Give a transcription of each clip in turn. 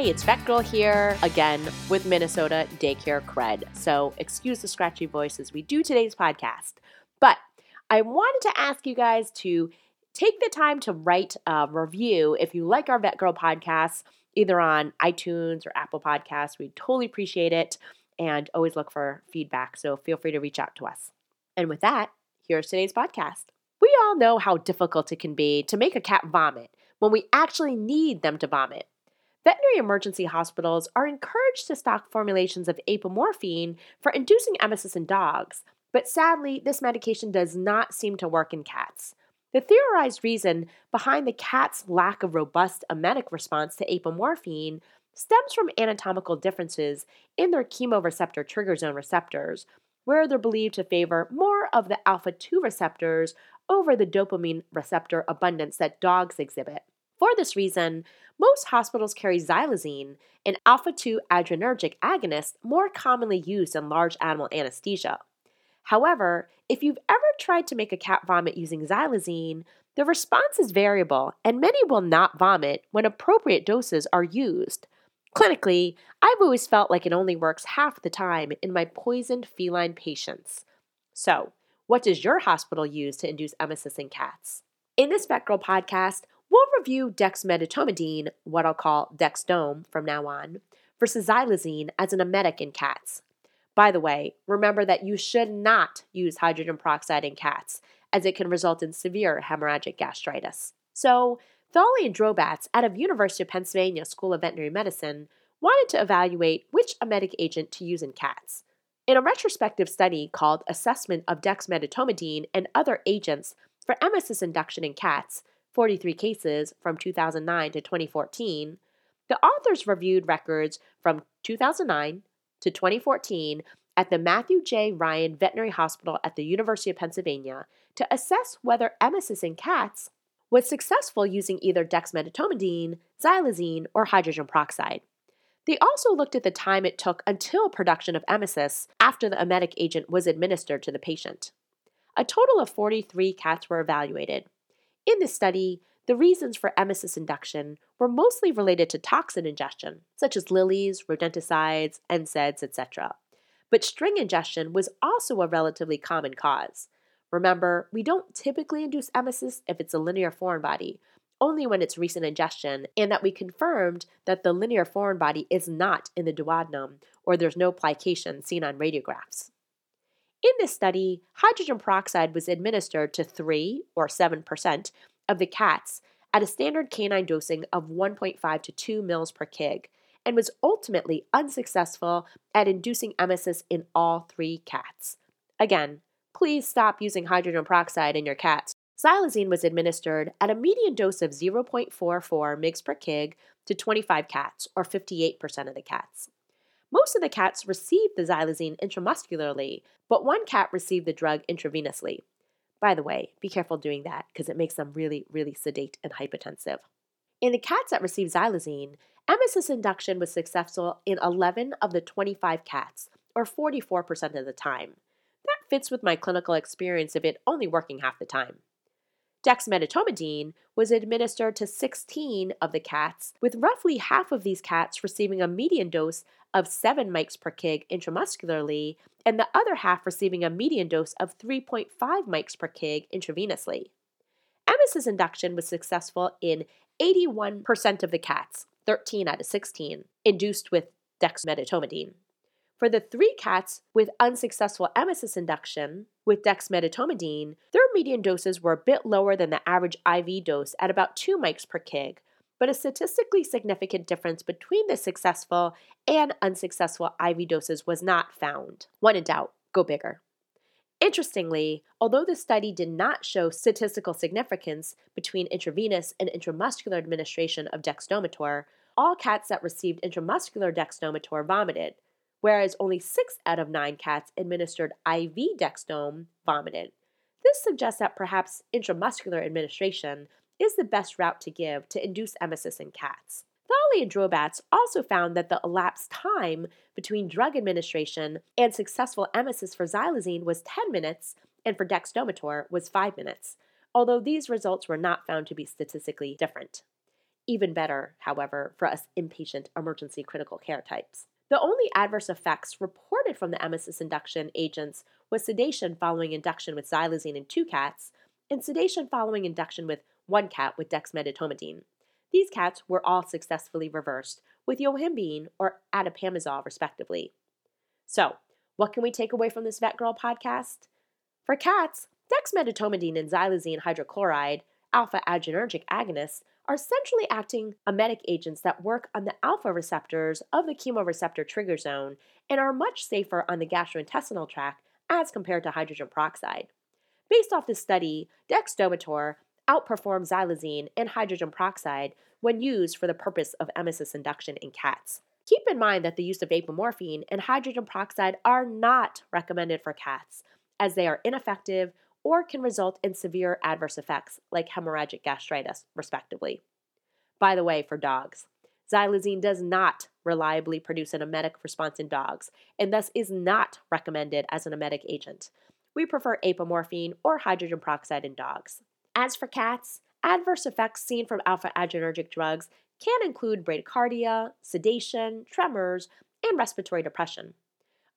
Hey, it's VETgirl here again with Minnesota Daycare Cred. So, excuse the scratchy voice as we do today's podcast. But I wanted to ask you guys to take the time to write a review if you like our VETgirl podcast, either on iTunes or Apple Podcasts. We'd totally appreciate it and always look for feedback. So, feel free to reach out to us. And with that, here's today's podcast. We all know how difficult it can be to make a cat vomit when we actually need them to vomit. Veterinary emergency hospitals are encouraged to stock formulations of apomorphine for inducing emesis in dogs, but sadly, this medication does not seem to work in cats. The theorized reason behind the cat's lack of robust emetic response to apomorphine stems from anatomical differences in their chemoreceptor trigger zone receptors, where they're believed to favor more of the alpha 2 receptors over the dopamine receptor abundance that dogs exhibit. For this reason, most hospitals carry xylazine, an alpha 2 adrenergic agonist more commonly used in large animal anesthesia. However, if you've ever tried to make a cat vomit using xylazine, the response is variable, and many will not vomit when appropriate doses are used. Clinically, I've always felt like it only works half the time in my poisoned feline patients. So, what does your hospital use to induce emesis in cats? In this VETgirl podcast, We'll review dexmedetomidine, what I'll call Dexdome from now on, versus xylazine as an emetic in cats. By the way, remember that you should not use hydrogen peroxide in cats, as it can result in severe hemorrhagic gastritis. So, Thawley and Drobatz out of University of Pennsylvania School of Veterinary Medicine wanted to evaluate which emetic agent to use in cats. In a retrospective study called Assessment of Dexmedetomidine and Other Agents for Emesis Induction in Cats, 43 cases from 2009 to 2014, the authors reviewed records from 2009 to 2014 at the Matthew J. Ryan Veterinary Hospital at the University of Pennsylvania to assess whether emesis in cats was successful using either dexmedetomidine, xylazine, or hydrogen peroxide. They also looked at the time it took until production of emesis after the emetic agent was administered to the patient. A total of 43 cats were evaluated. In this study, the reasons for emesis induction were mostly related to toxin ingestion, such as lilies, rodenticides, NSAIDs, etc. But string ingestion was also a relatively common cause. Remember, we don't typically induce emesis if it's a linear foreign body, only when it's recent ingestion, and that we confirmed that the linear foreign body is not in the duodenum or there's no plication seen on radiographs. In this study, hydrogen peroxide was administered to 3 or 7% of the cats at a standard canine dosing of 1.5 to 2 mils per kg and was ultimately unsuccessful at inducing emesis in all three cats. Again, please stop using hydrogen peroxide in your cats. Xylazine was administered at a median dose of 0.44 mg per kg to 25 cats, or 58% of the cats. Most of the cats received the xylazine intramuscularly, but one cat received the drug intravenously. By the way, be careful doing that because it makes them really, really sedate and hypotensive. In the cats that received xylazine, emesis induction was successful in 11 of the 25 cats, or 44% of the time. That fits with my clinical experience of it only working half the time. Dexmedetomidine was administered to 16 of the cats, with roughly half of these cats receiving a median dose of 7 mics per kg intramuscularly, and the other half receiving a median dose of 3.5 mics per kg intravenously. Emesis induction was successful in 81% of the cats, 13 out of 16, induced with dexmedetomidine. For the three cats with unsuccessful emesis induction with dexmedetomidine, their median doses were a bit lower than the average IV dose at about 2 mics per kg, but a statistically significant difference between the successful and unsuccessful IV doses was not found. When in doubt, go bigger. Interestingly, although the study did not show statistical significance between intravenous and intramuscular administration of dexdomitor, all cats that received intramuscular dexdomitor vomited, whereas only six out of nine cats administered IV Dexdome vomited. This suggests that perhaps intramuscular administration is the best route to give to induce emesis in cats. Thawley and Drobatz also found that the elapsed time between drug administration and successful emesis for xylazine was 10 minutes and for dexdomitor was 5 minutes, although these results were not found to be statistically different. even better, however, for us inpatient emergency critical care types. The only adverse effects reported from the emesis induction agents was sedation following induction with xylazine in two cats and sedation following induction with one cat with dexmedetomidine. These cats were all successfully reversed with yohimbine or atipamezole, respectively. So, what can we take away from this VETgirl podcast? For cats, dexmedetomidine and xylazine hydrochloride, alpha adrenergic agonists, are centrally acting emetic agents that work on the alpha receptors of the chemoreceptor trigger zone and are much safer on the gastrointestinal tract as compared to hydrogen peroxide. Based off this study, dexdomitor outperforms xylazine and hydrogen peroxide when used for the purpose of emesis induction in cats. Keep in mind that the use of apomorphine and hydrogen peroxide are not recommended for cats, as they are ineffective or can result in severe adverse effects like hemorrhagic gastritis, respectively. By the way, for dogs, xylazine does not reliably produce an emetic response in dogs and thus is not recommended as an emetic agent. We prefer apomorphine or hydrogen peroxide in dogs. As for cats, adverse effects seen from alpha adrenergic drugs can include bradycardia, sedation, tremors, and respiratory depression.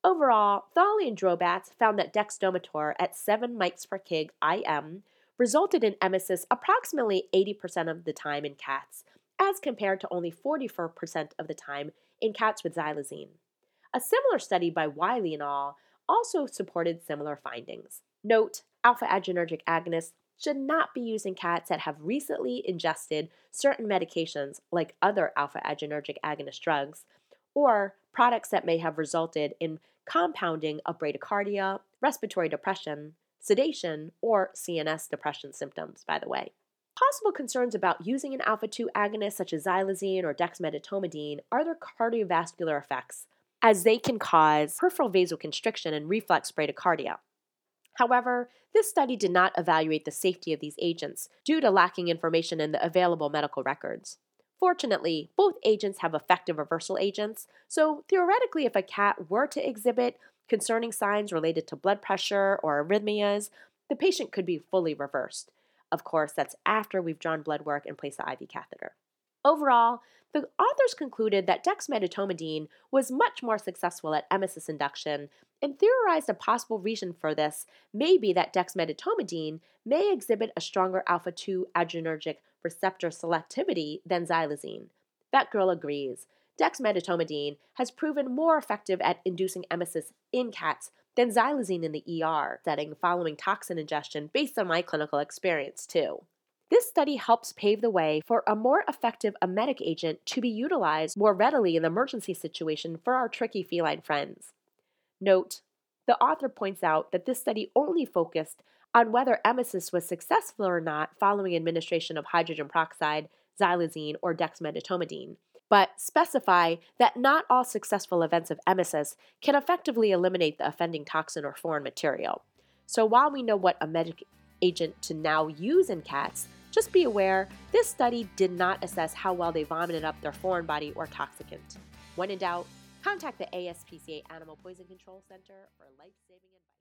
Overall, Thawley and Drobatz found that dexdomitor at 7 mics per kg IM resulted in emesis approximately 80% of the time in cats, as compared to only 44% of the time in cats with xylazine. A similar study by Wiley and al. also supported similar findings. Note, alpha adrenergic agonists should not be used in cats that have recently ingested certain medications like other alpha adrenergic agonist drugs, or products that may have resulted in compounding of bradycardia, respiratory depression, sedation, or CNS depression symptoms, by the way. Possible concerns about using an alpha 2 agonist such as xylazine or dexmedetomidine are their cardiovascular effects, as they can cause peripheral vasoconstriction and reflex bradycardia. However, this study did not evaluate the safety of these agents due to lacking information in the available medical records. Fortunately, both agents have effective reversal agents, so theoretically, if a cat were to exhibit concerning signs related to blood pressure or arrhythmias, the patient could be fully reversed. Of course, that's after we've drawn blood work and placed the IV catheter. Overall, the authors concluded that dexmedetomidine was much more successful at emesis induction and theorized a possible reason for this may be that dexmedetomidine may exhibit a stronger alpha 2 adrenergic receptor selectivity than xylazine. That girl agrees. Dexmedetomidine has proven more effective at inducing emesis in cats than xylazine in the ER setting following toxin ingestion based on my clinical experience, too. This study helps pave the way for a more effective emetic agent to be utilized more readily in the emergency situation for our tricky feline friends. Note, the author points out that this study only focused on whether emesis was successful or not following administration of hydrogen peroxide, xylazine, or dexmedetomidine, but specify that not all successful events of emesis can effectively eliminate the offending toxin or foreign material. So while we know what emetic agent to now use in cats, just be aware, this study did not assess how well they vomited up their foreign body or toxicant. When in doubt, contact the ASPCA Animal Poison Control Center for life saving advice.